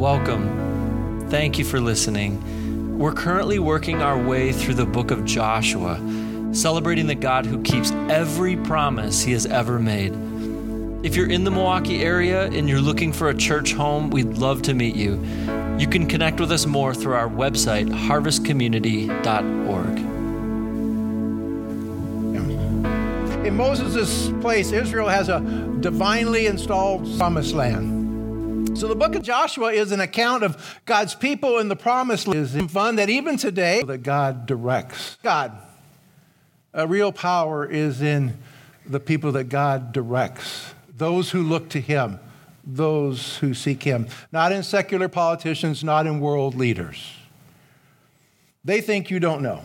Welcome. Thank you for listening. We're currently working our way through the book of Joshua, celebrating the God who keeps every promise he has ever made. If you're in the Milwaukee area and you're looking for a church home, we'd love to meet you. You can connect with us more through our website, harvestcommunity.org. In Moses' place, Israel has a divinely installed promised land. So the book of Joshua is an account of God's people in the promised land. It's fun that even today that God directs. God. A real power is in the people that God directs. Those who look to him, those who seek him. Not in secular politicians, not in world leaders. They think you don't know,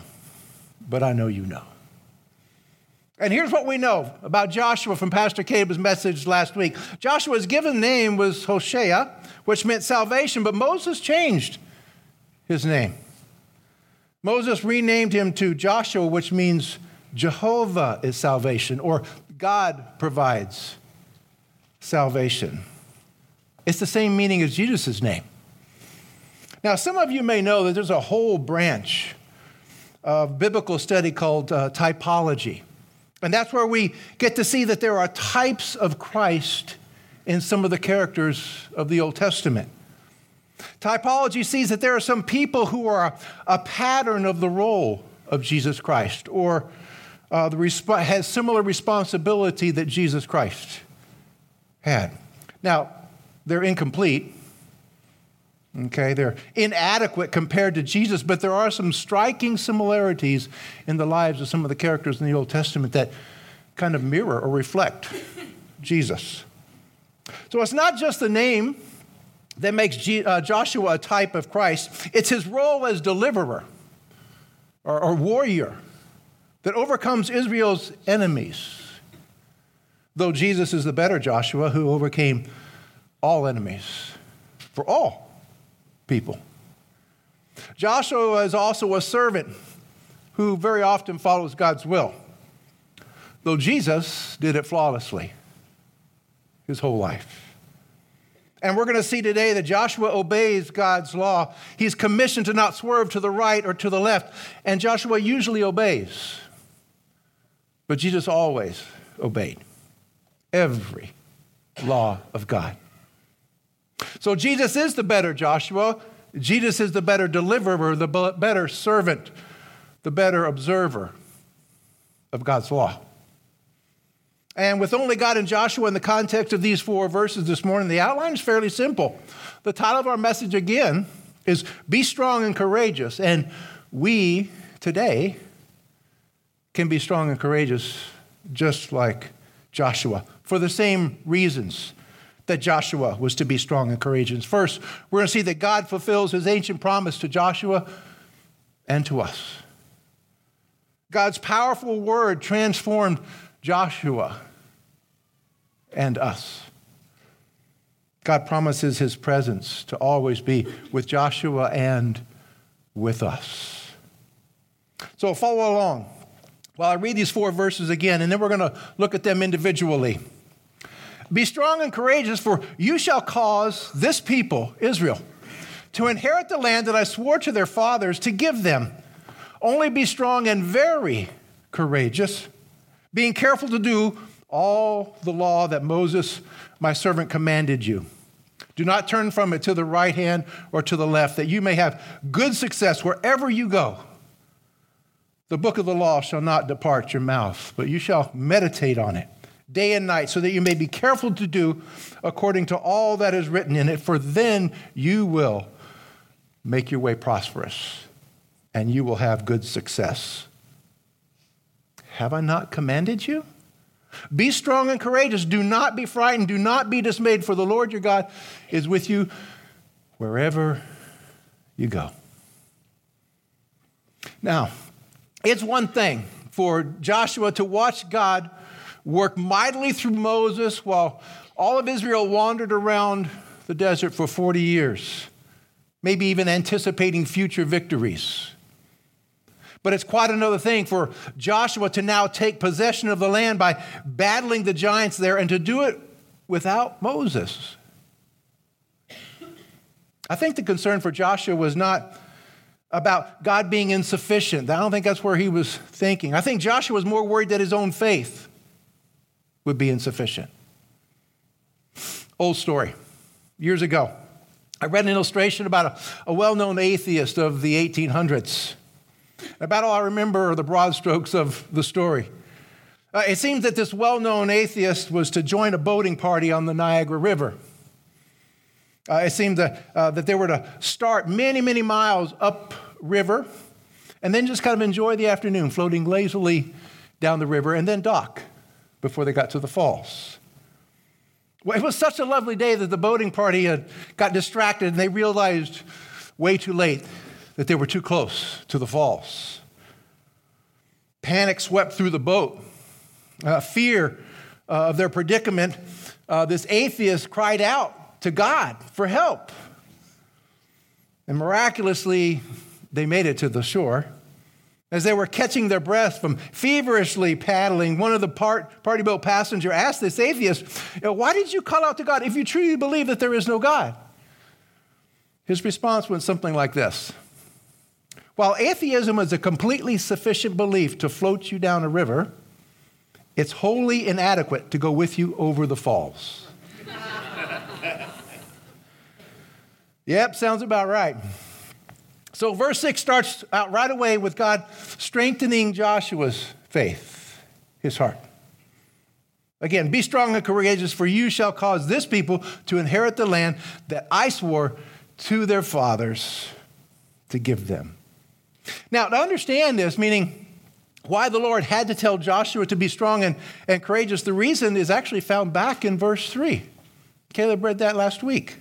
but I know you know. And here's what we know about Joshua from Pastor Caleb's message last week. Joshua's given name was Hoshea, which meant salvation, but Moses changed his name. Moses renamed him to Joshua, which means Jehovah is salvation, or God provides salvation. It's the same meaning as Jesus' name. Now, some of you may know that there's a whole branch of biblical study called uh, typology. And that's where we get to see that there are types of Christ in some of the characters of the Old Testament. Typology sees that there are some people who are a, pattern of the role of Jesus Christ or uh, the resp- has similar responsibility that Jesus Christ had. Now, they're incomplete. Okay, they're inadequate compared to Jesus, but there are some striking similarities in the lives of some of the characters in the Old Testament that kind of mirror or reflect Jesus. So it's not just the name that makes uh, Joshua a type of Christ, it's his role as deliverer or, or warrior that overcomes Israel's enemies. Though Jesus is the better Joshua who overcame all enemies for all people. Joshua is also a servant who very often follows God's will, though Jesus did it flawlessly his whole life. And we're going to see today that Joshua obeys God's law. He's commissioned to not swerve to the right or to the left, and Joshua usually obeys. But Jesus always obeyed every law of God. So Jesus is the better Joshua. Jesus is the better deliverer, the better servant, the better observer of God's law. And with only God and Joshua in the context of these four verses this morning, the outline is fairly simple. The title of our message again is Be Strong and Courageous. And we today can be strong and courageous just like Joshua for the same reasons that Joshua was to be strong and courageous. First, we're going to see that God fulfills his ancient promise to Joshua and to us. God's powerful word transformed Joshua and us. God promises his presence to always be with Joshua and with us. So follow along while I read these four verses again, and then we're going to look at them individually. Be strong and courageous, for you shall cause this people, Israel, to inherit the land that I swore to their fathers to give them. Only be strong and very courageous, being careful to do all the law that Moses, my servant, commanded you. Do not turn from it to the right hand or to the left, that you may have good success wherever you go. The book of the law shall not depart your mouth, but you shall meditate on it day and night, so that you may be careful to do according to all that is written in it, for then you will make your way prosperous and you will have good success. Have I not commanded you? Be strong and courageous. Do not be frightened. Do not be dismayed, for the Lord your God is with you wherever you go. Now, it's one thing for Joshua to watch God worked mightily through Moses while all of Israel wandered around the desert for 40 years, maybe even anticipating future victories. But it's quite another thing for Joshua to now take possession of the land by battling the giants there and to do it without Moses. I think the concern for Joshua was not about God being insufficient. I don't think that's where he was thinking. I think Joshua was more worried that his own faith would be insufficient. Old story. Years ago, I read an illustration about a, a well known atheist of the 1800s. About all I remember are the broad strokes of the story. Uh, it seems that this well known atheist was to join a boating party on the Niagara River. Uh, it seemed that, uh, that they were to start many, many miles upriver and then just kind of enjoy the afternoon floating lazily down the river and then dock before they got to the falls. Well, it was such a lovely day that the boating party had got distracted and they realized way too late that they were too close to the falls. Panic swept through the boat. Uh, fear uh, of their predicament, uh, this atheist cried out to God for help. And miraculously, they made it to the shore. As they were catching their breath from feverishly paddling, one of the part, party boat passenger asked this atheist, uh, Why did you call out to God if you truly believe that there is no God? His response went something like this While atheism is a completely sufficient belief to float you down a river, it's wholly inadequate to go with you over the falls. Yep, sounds about right. So, verse 6 starts out right away with God strengthening Joshua's faith, his heart. Again, be strong and courageous, for you shall cause this people to inherit the land that I swore to their fathers to give them. Now, to understand this, meaning why the Lord had to tell Joshua to be strong and, and courageous, the reason is actually found back in verse 3. Caleb read that last week.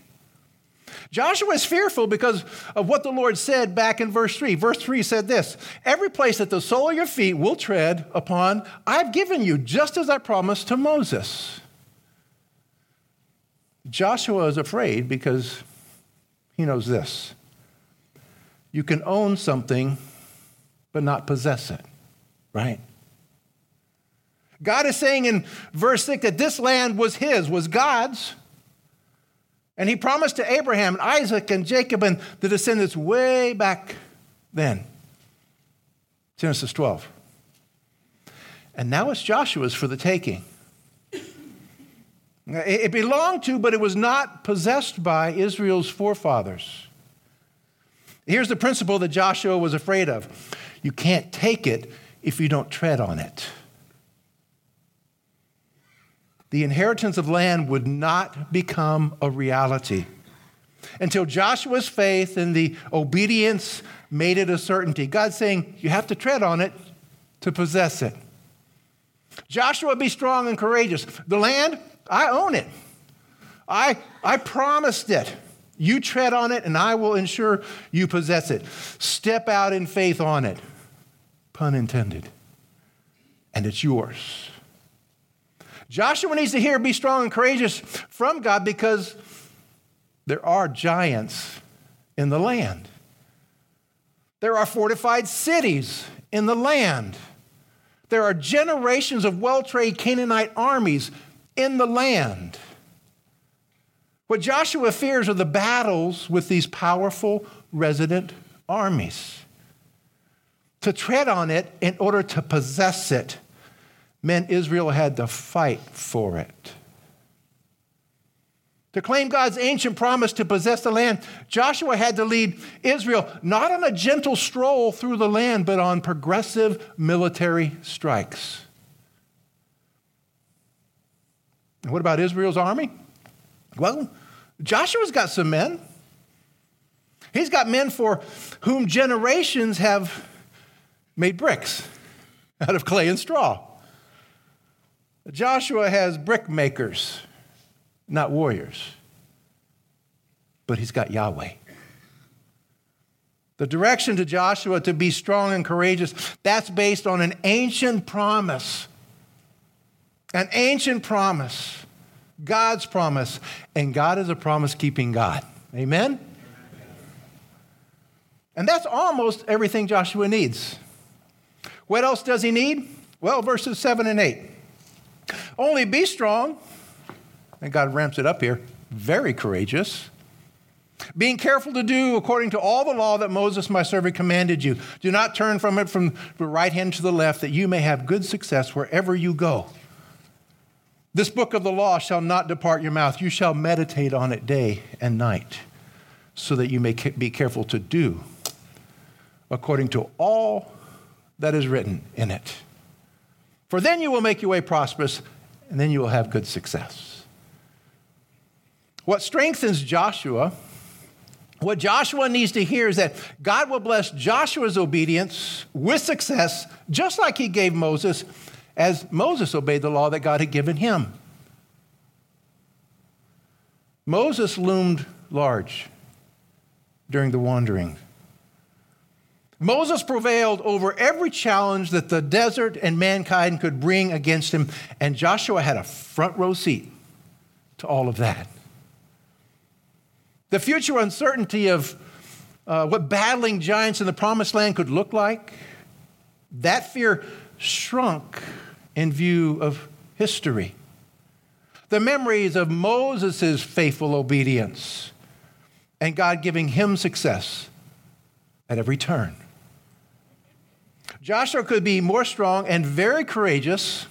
Joshua is fearful because of what the Lord said back in verse 3. Verse 3 said this Every place that the sole of your feet will tread upon, I've given you, just as I promised to Moses. Joshua is afraid because he knows this you can own something, but not possess it, right? God is saying in verse 6 that this land was his, was God's. And he promised to Abraham and Isaac and Jacob and the descendants way back then. Genesis 12. And now it's Joshua's for the taking. It belonged to, but it was not possessed by Israel's forefathers. Here's the principle that Joshua was afraid of you can't take it if you don't tread on it the inheritance of land would not become a reality until Joshua's faith and the obedience made it a certainty. God's saying, You have to tread on it to possess it. Joshua, be strong and courageous. The land, I own it. I, I promised it. You tread on it, and I will ensure you possess it. Step out in faith on it. Pun intended. And it's yours. Joshua needs to hear, be strong and courageous from God because there are giants in the land. There are fortified cities in the land. There are generations of well trained Canaanite armies in the land. What Joshua fears are the battles with these powerful resident armies. To tread on it in order to possess it meant Israel had to fight for it. To claim God's ancient promise to possess the land, Joshua had to lead Israel not on a gentle stroll through the land, but on progressive military strikes. And what about Israel's army? Well, Joshua's got some men. He's got men for whom generations have made bricks out of clay and straw. Joshua has brickmakers, not warriors, but he's got Yahweh. The direction to Joshua to be strong and courageous, that's based on an ancient promise. An ancient promise. God's promise. And God is a promise keeping God. Amen? And that's almost everything Joshua needs. What else does he need? Well, verses 7 and 8. Only be strong. And God ramps it up here. Very courageous. being careful to do according to all the law that Moses, my servant, commanded you. Do not turn from it from the right hand to the left, that you may have good success wherever you go. This book of the law shall not depart your mouth. You shall meditate on it day and night, so that you may be careful to do according to all that is written in it. For then you will make your way prosperous, and then you will have good success. What strengthens Joshua, what Joshua needs to hear is that God will bless Joshua's obedience with success, just like he gave Moses, as Moses obeyed the law that God had given him. Moses loomed large during the wandering. Moses prevailed over every challenge that the desert and mankind could bring against him, and Joshua had a front row seat to all of that. The future uncertainty of uh, what battling giants in the promised land could look like, that fear shrunk in view of history. The memories of Moses' faithful obedience and God giving him success at every turn. Joshua could be more strong and very courageous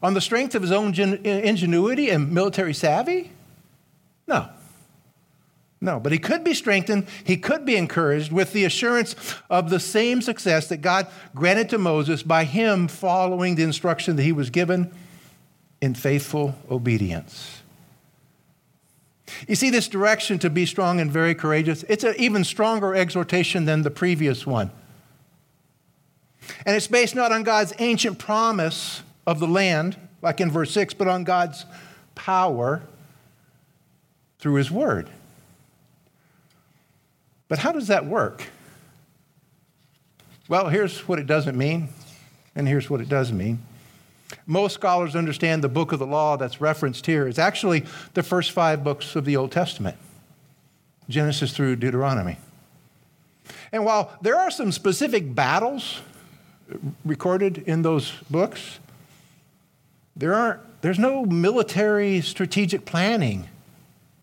on the strength of his own ingenuity and military savvy? No. No, but he could be strengthened, he could be encouraged with the assurance of the same success that God granted to Moses by him following the instruction that he was given in faithful obedience. You see, this direction to be strong and very courageous, it's an even stronger exhortation than the previous one. And it's based not on God's ancient promise of the land, like in verse 6, but on God's power through his word. But how does that work? Well, here's what it doesn't mean, and here's what it does mean. Most scholars understand the book of the law that's referenced here is actually the first five books of the Old Testament Genesis through Deuteronomy. And while there are some specific battles recorded in those books, there aren't, there's no military strategic planning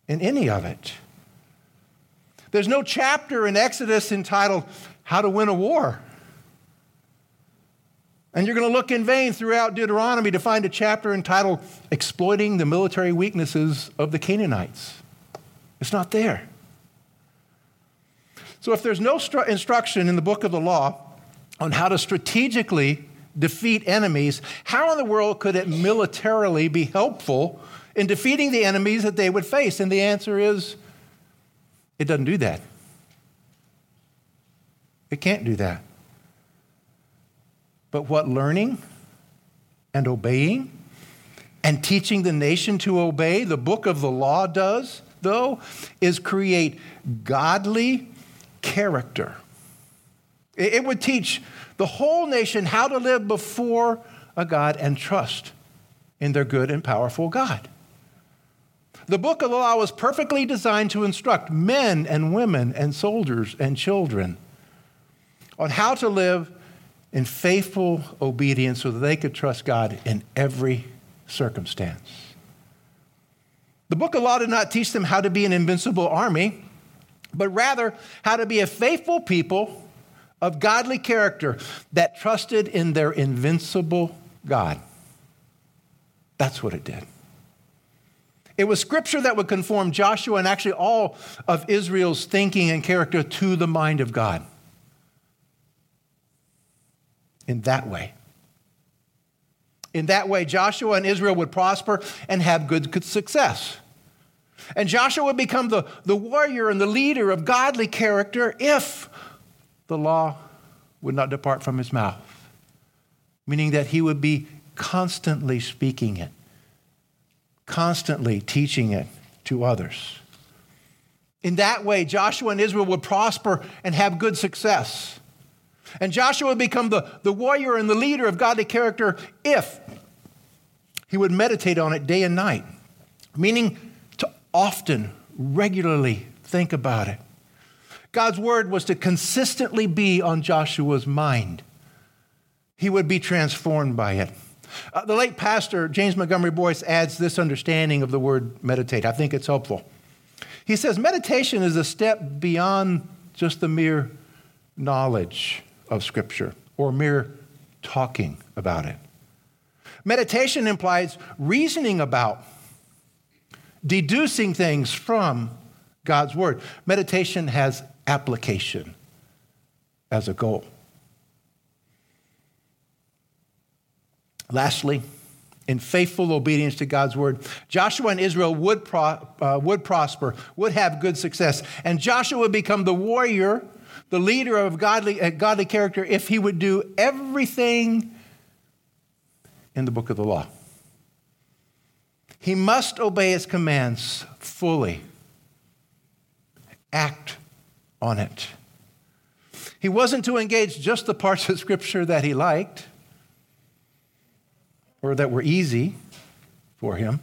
in any of it. There's no chapter in Exodus entitled How to Win a War. And you're going to look in vain throughout Deuteronomy to find a chapter entitled Exploiting the Military Weaknesses of the Canaanites. It's not there. So, if there's no stru- instruction in the book of the law on how to strategically defeat enemies, how in the world could it militarily be helpful in defeating the enemies that they would face? And the answer is it doesn't do that. It can't do that. But what learning and obeying and teaching the nation to obey, the book of the law does, though, is create godly character. It would teach the whole nation how to live before a God and trust in their good and powerful God. The book of the law was perfectly designed to instruct men and women and soldiers and children on how to live in faithful obedience so that they could trust God in every circumstance. The book of law did not teach them how to be an invincible army, but rather how to be a faithful people of godly character that trusted in their invincible God. That's what it did. It was scripture that would conform Joshua and actually all of Israel's thinking and character to the mind of God. In that way. In that way, Joshua and Israel would prosper and have good success. And Joshua would become the, the warrior and the leader of godly character if the law would not depart from his mouth, meaning that he would be constantly speaking it constantly teaching it to others. In that way, Joshua and Israel would prosper and have good success. And Joshua would become the, the warrior and the leader of godly character if he would meditate on it day and night, meaning to often, regularly think about it. God's word was to consistently be on Joshua's mind. He would be transformed by it. Uh, the late pastor, James Montgomery Boice, adds this understanding of the word meditate. I think it's helpful. He says meditation is a step beyond just the mere knowledge of Scripture or mere talking about it. Meditation implies reasoning about, deducing things from God's Word. Meditation has application as a goal. Lastly, in faithful obedience to God's word, Joshua and Israel would, pro, uh, would prosper, would have good success. And Joshua would become the warrior, the leader of godly, uh, godly character, if he would do everything in the book of the law. He must obey his commands fully, act on it. He wasn't to engage just the parts of Scripture that he liked or that were easy for him.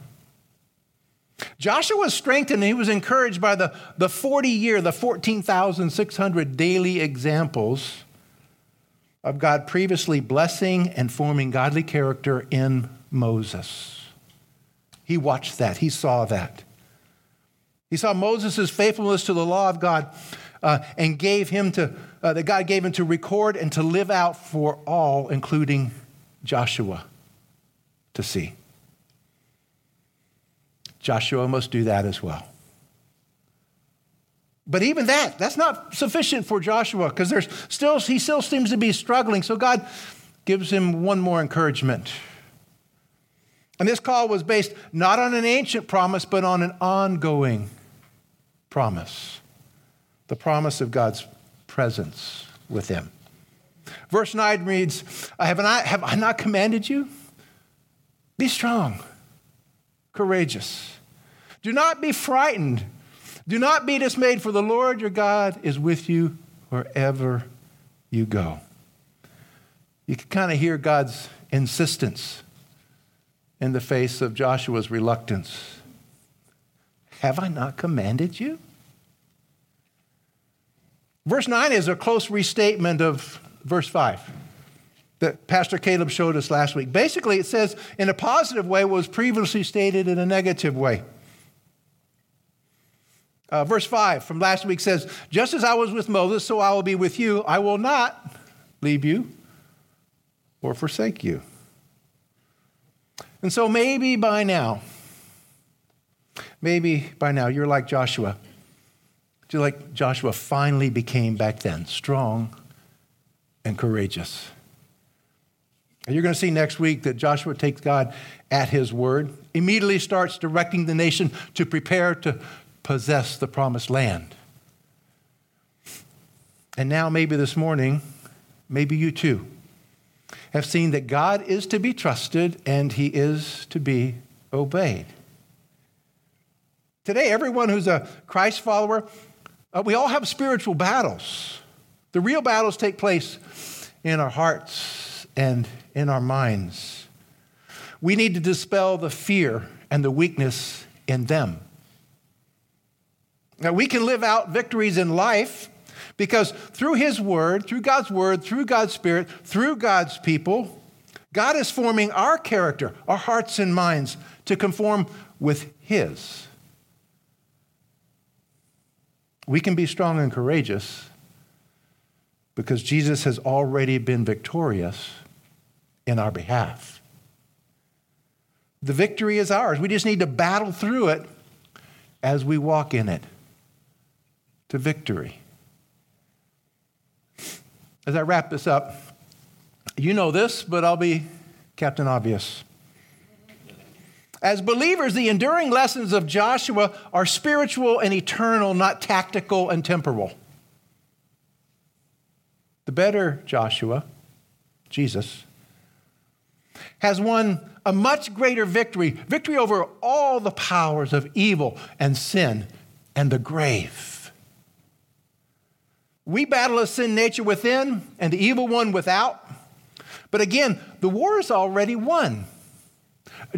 Joshua was strengthened and he was encouraged by the, the 40 year, the 14,600 daily examples of God previously blessing and forming godly character in Moses. He watched that, he saw that. He saw Moses' faithfulness to the law of God uh, and gave him to, uh, that God gave him to record and to live out for all, including Joshua, to see. Joshua must do that as well. But even that, that's not sufficient for Joshua because there's still he still seems to be struggling. So God gives him one more encouragement. And this call was based not on an ancient promise, but on an ongoing promise. The promise of God's presence with them. Verse 9 reads, have I, have I not commanded you? Be strong, courageous. Do not be frightened do not be dismayed, for the Lord your God is with you wherever you go. You can kind of hear God's insistence in the face of Joshua's reluctance. Have I not commanded you? Verse 9 is a close restatement of verse 5 that Pastor Caleb showed us last week. Basically, it says in a positive way what was previously stated in a negative way. Uh, verse 5 from last week says, Just as I was with Moses, so I will be with you. I will not leave you or forsake you. And so maybe by now, maybe by now, you're like Joshua. You're like Joshua finally became back then strong and courageous. And you're going to see next week that Joshua takes God at his word, immediately starts directing the nation to prepare to, possess the promised land. And now, maybe this morning, maybe you too have seen that God is to be trusted and he is to be obeyed. Today, everyone who's a Christ follower, uh, we all have spiritual battles. The real battles take place in our hearts and in our minds. We need to dispel the fear and the weakness in them. Now, we can live out victories in life because through His Word, through God's Word, through God's Spirit, through God's people, God is forming our character, our hearts and minds to conform with His. We can be strong and courageous because Jesus has already been victorious in our behalf. The victory is ours. We just need to battle through it as we walk in it to victory. As I wrap this up, you know this, but I'll be Captain Obvious. As believers, the enduring lessons of Joshua are spiritual and eternal, not tactical and temporal. The better Joshua, Jesus, has won a much greater victory victory over all the powers of evil and sin and the grave. We battle a sin nature within and the evil one without. But again, the war is already won.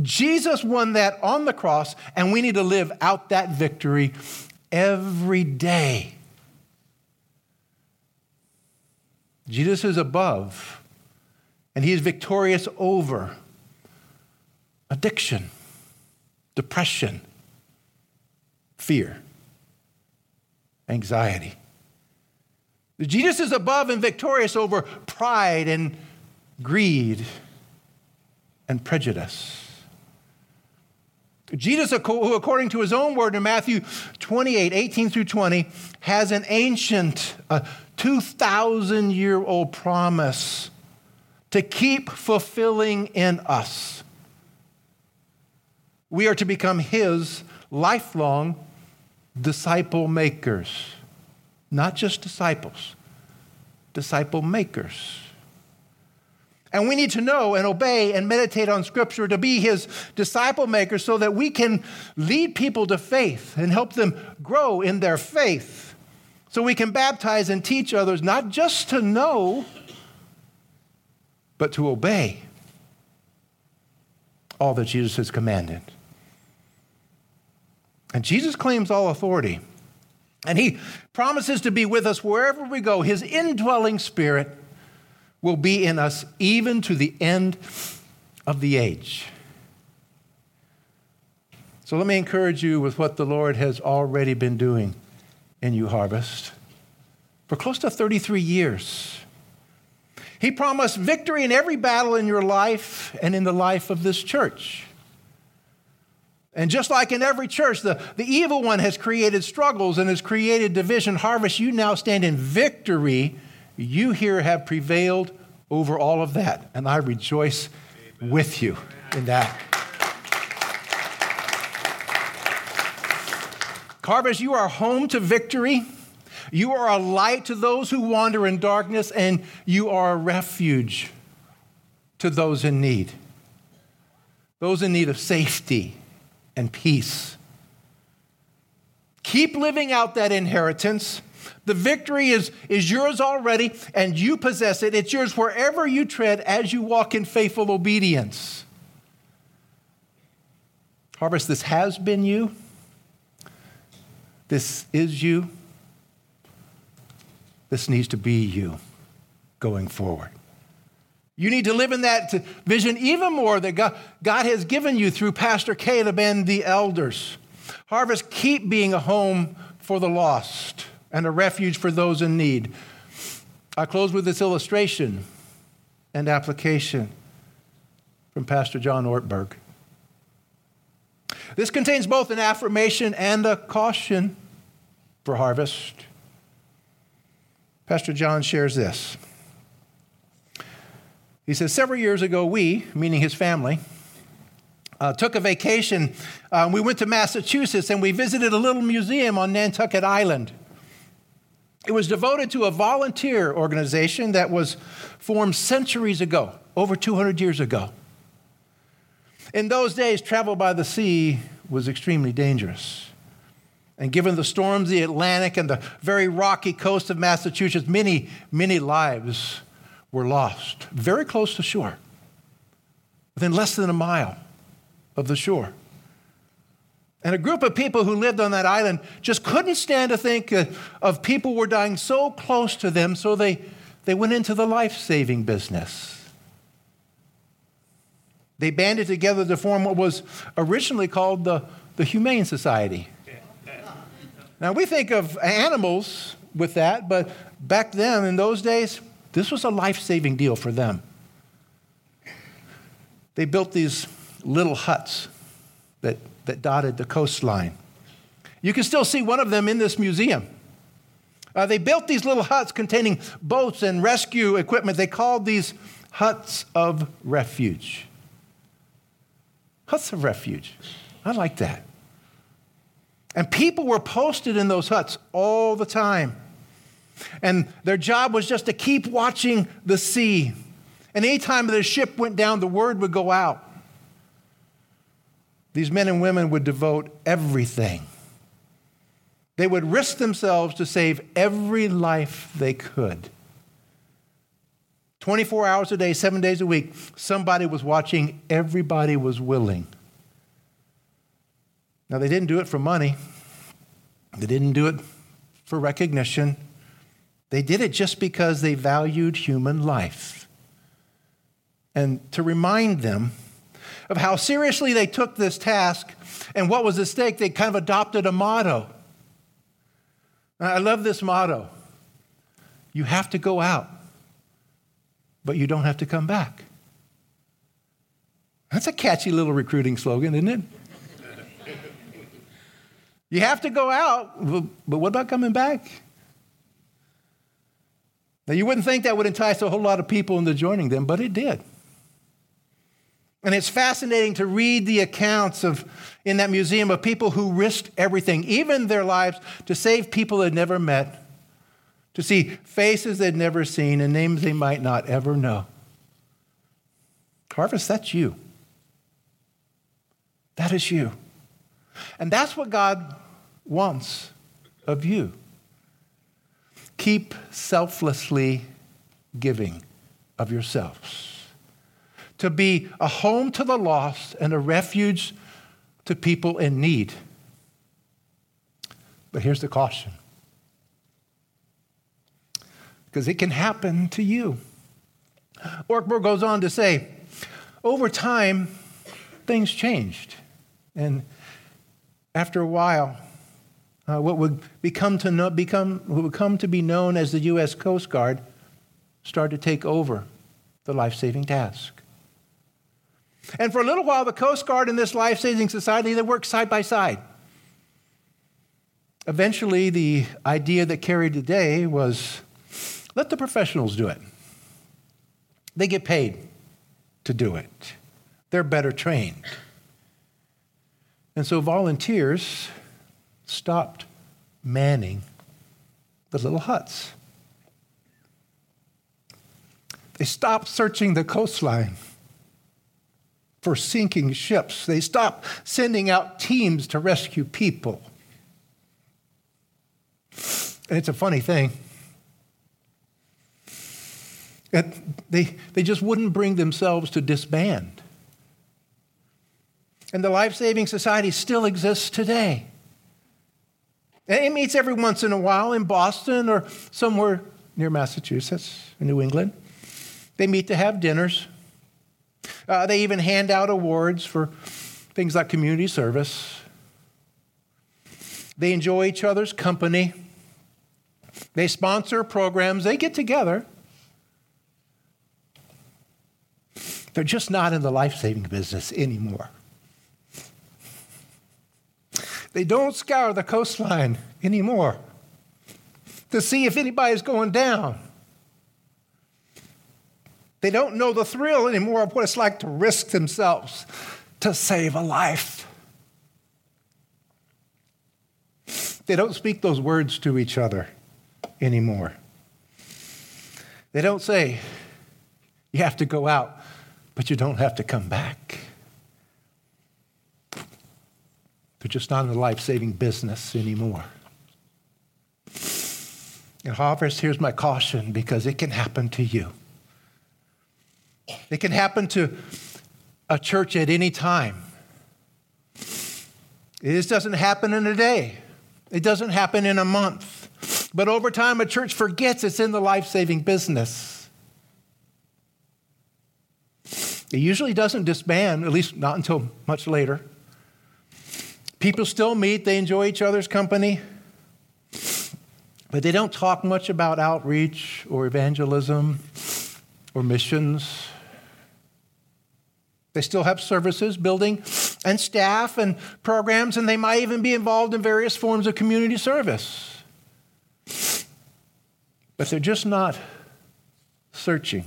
Jesus won that on the cross, and we need to live out that victory every day. Jesus is above, and he is victorious over addiction, depression, fear, anxiety. Jesus is above and victorious over pride and greed and prejudice. Jesus, who according to his own word in Matthew 28 18 through 20, has an ancient, a 2,000 year old promise to keep fulfilling in us. We are to become his lifelong disciple makers, not just disciples, disciple makers. And we need to know and obey and meditate on Scripture to be His disciple makers so that we can lead people to faith and help them grow in their faith. So we can baptize and teach others not just to know, but to obey all that Jesus has commanded. And Jesus claims all authority. And He promises to be with us wherever we go. His indwelling spirit will be in us even to the end of the age. So let me encourage you with what the Lord has already been doing in you, Harvest. For close to 33 years, He promised victory in every battle in your life and in the life of this church. And just like in every church, the, the evil one has created struggles and has created division. Harvest, you now stand in victory you here have prevailed over all of that, and I rejoice Amen. with you in that. Harvest, you are home to victory. You are a light to those who wander in darkness, and you are a refuge to those in need. Those in need of safety and peace. Keep living out that inheritance the victory is, is yours already, and you possess it. It's yours wherever you tread as you walk in faithful obedience. Harvest, this has been you. This is you. This needs to be you going forward. You need to live in that vision even more that God, God has given you through Pastor Caleb and the elders. Harvest, keep being a home for the lost and a refuge for those in need. I close with this illustration and application from Pastor John Ortberg. This contains both an affirmation and a caution for harvest. Pastor John shares this. He says, Several years ago, we, meaning his family, uh, took a vacation. Uh, we went to Massachusetts and we visited a little museum on Nantucket Island. It was devoted to a volunteer organization that was formed centuries ago, over 200 years ago. In those days, travel by the sea was extremely dangerous. And given the storms, the Atlantic, and the very rocky coast of Massachusetts, many, many lives were lost very close to shore, within less than a mile of the shore. And a group of people who lived on that island just couldn't stand to think uh, of people were dying so close to them, so they, they went into the life saving business. They banded together to form what was originally called the, the Humane Society. Now, we think of animals with that, but back then, in those days, this was a life saving deal for them. They built these little huts that that dotted the coastline. You can still see one of them in this museum. Uh, they built these little huts containing boats and rescue equipment. They called these huts of refuge. Huts of refuge. I like that. And people were posted in those huts all the time. And their job was just to keep watching the sea. And anytime the ship went down, the word would go out. These men and women would devote everything. They would risk themselves to save every life they could. 24 hours a day, seven days a week, somebody was watching, everybody was willing. Now, they didn't do it for money, they didn't do it for recognition. They did it just because they valued human life. And to remind them of how seriously they took this task and what was at stake, they kind of adopted a motto. I love this motto you have to go out, but you don't have to come back. That's a catchy little recruiting slogan, isn't it? you have to go out, but what about coming back? Now, you wouldn't think that would entice a whole lot of people into joining them, but it did. And it's fascinating to read the accounts of in that museum of people who risked everything, even their lives, to save people they'd never met, to see faces they'd never seen and names they might not ever know. Harvest, that's you. That is you. And that's what God wants of you. Keep selflessly giving of yourselves to be a home to the lost and a refuge to people in need. But here's the caution because it can happen to you. Ortberg goes on to say, over time, things changed. And after a while, uh, what would become to know, become what would come to be known as the U.S. Coast Guard started to take over the life-saving task. And for a little while, the Coast Guard and this life saving society, they worked side by side. Eventually, the idea that carried the day was let the professionals do it. They get paid to do it, they're better trained. And so volunteers stopped manning the little huts. They stopped searching the coastline for sinking ships. They stopped sending out teams to rescue people. And it's a funny thing. They, they just wouldn't bring themselves to disband. And the Life Saving Society still exists today. And it meets every once in a while in Boston or somewhere near Massachusetts, New England. They meet to have dinners. Uh, they even hand out awards for things like community service. They enjoy each other's company. They sponsor programs. They get together. They're just not in the life saving business anymore. They don't scour the coastline anymore to see if anybody's going down. They don't know the thrill anymore of what it's like to risk themselves to save a life. They don't speak those words to each other anymore. They don't say, you have to go out, but you don't have to come back. They're just not in the life saving business anymore. And Harvest, here's my caution because it can happen to you. It can happen to a church at any time. It doesn't happen in a day, it doesn't happen in a month. But over time, a church forgets it's in the life saving business. It usually doesn't disband, at least not until much later. People still meet, they enjoy each other's company, but they don't talk much about outreach or evangelism or missions. They still have services, building, and staff and programs, and they might even be involved in various forms of community service. But they're just not searching.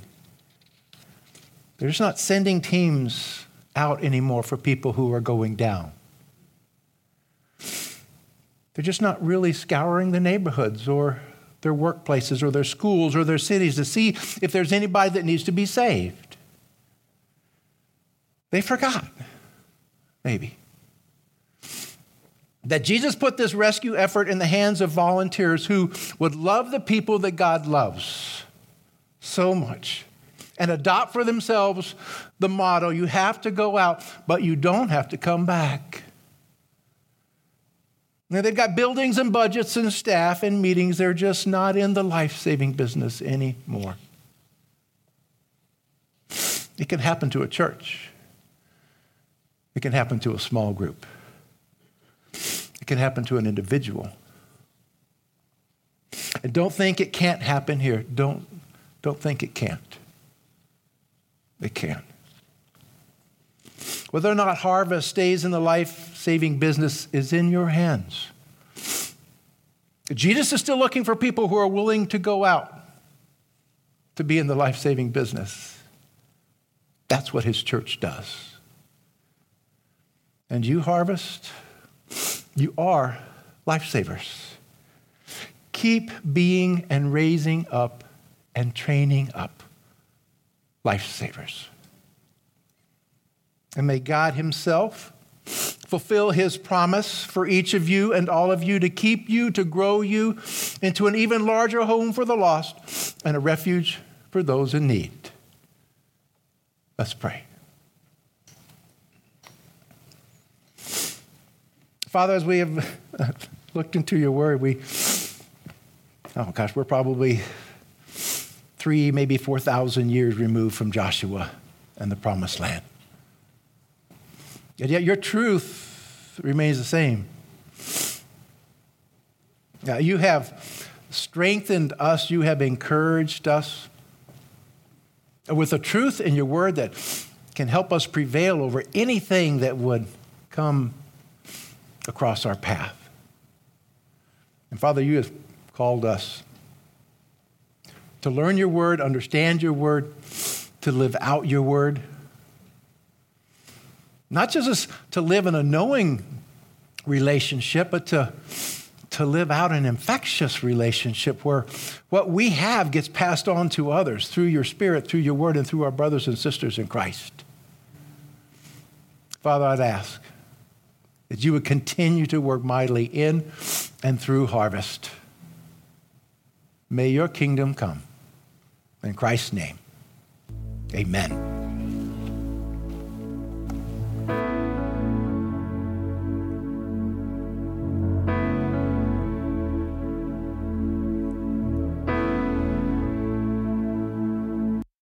They're just not sending teams out anymore for people who are going down. They're just not really scouring the neighborhoods or their workplaces or their schools or their cities to see if there's anybody that needs to be saved. They forgot, maybe, that Jesus put this rescue effort in the hands of volunteers who would love the people that God loves so much and adopt for themselves the motto you have to go out, but you don't have to come back. Now, they've got buildings and budgets and staff and meetings. They're just not in the life saving business anymore. It can happen to a church. It can happen to a small group. It can happen to an individual. And don't think it can't happen here. Don't, don't think it can't. It can. Whether or not Harvest stays in the life saving business is in your hands. Jesus is still looking for people who are willing to go out to be in the life saving business. That's what his church does. And you, Harvest, you are lifesavers. Keep being and raising up and training up lifesavers. And may God Himself fulfill His promise for each of you and all of you to keep you, to grow you into an even larger home for the lost and a refuge for those in need. Let's pray. Father, as we have looked into your word, we, oh gosh, we're probably three, maybe 4,000 years removed from Joshua and the promised land. And yet your truth remains the same. Now, you have strengthened us, you have encouraged us with a truth in your word that can help us prevail over anything that would come across our path. And Father, you have called us to learn your word, understand your word, to live out your word. Not just to live in a knowing relationship, but to, to live out an infectious relationship where what we have gets passed on to others through your spirit, through your word, and through our brothers and sisters in Christ. Father, I'd ask that you would continue to work mightily in and through Harvest. May your kingdom come. In Christ's name, amen.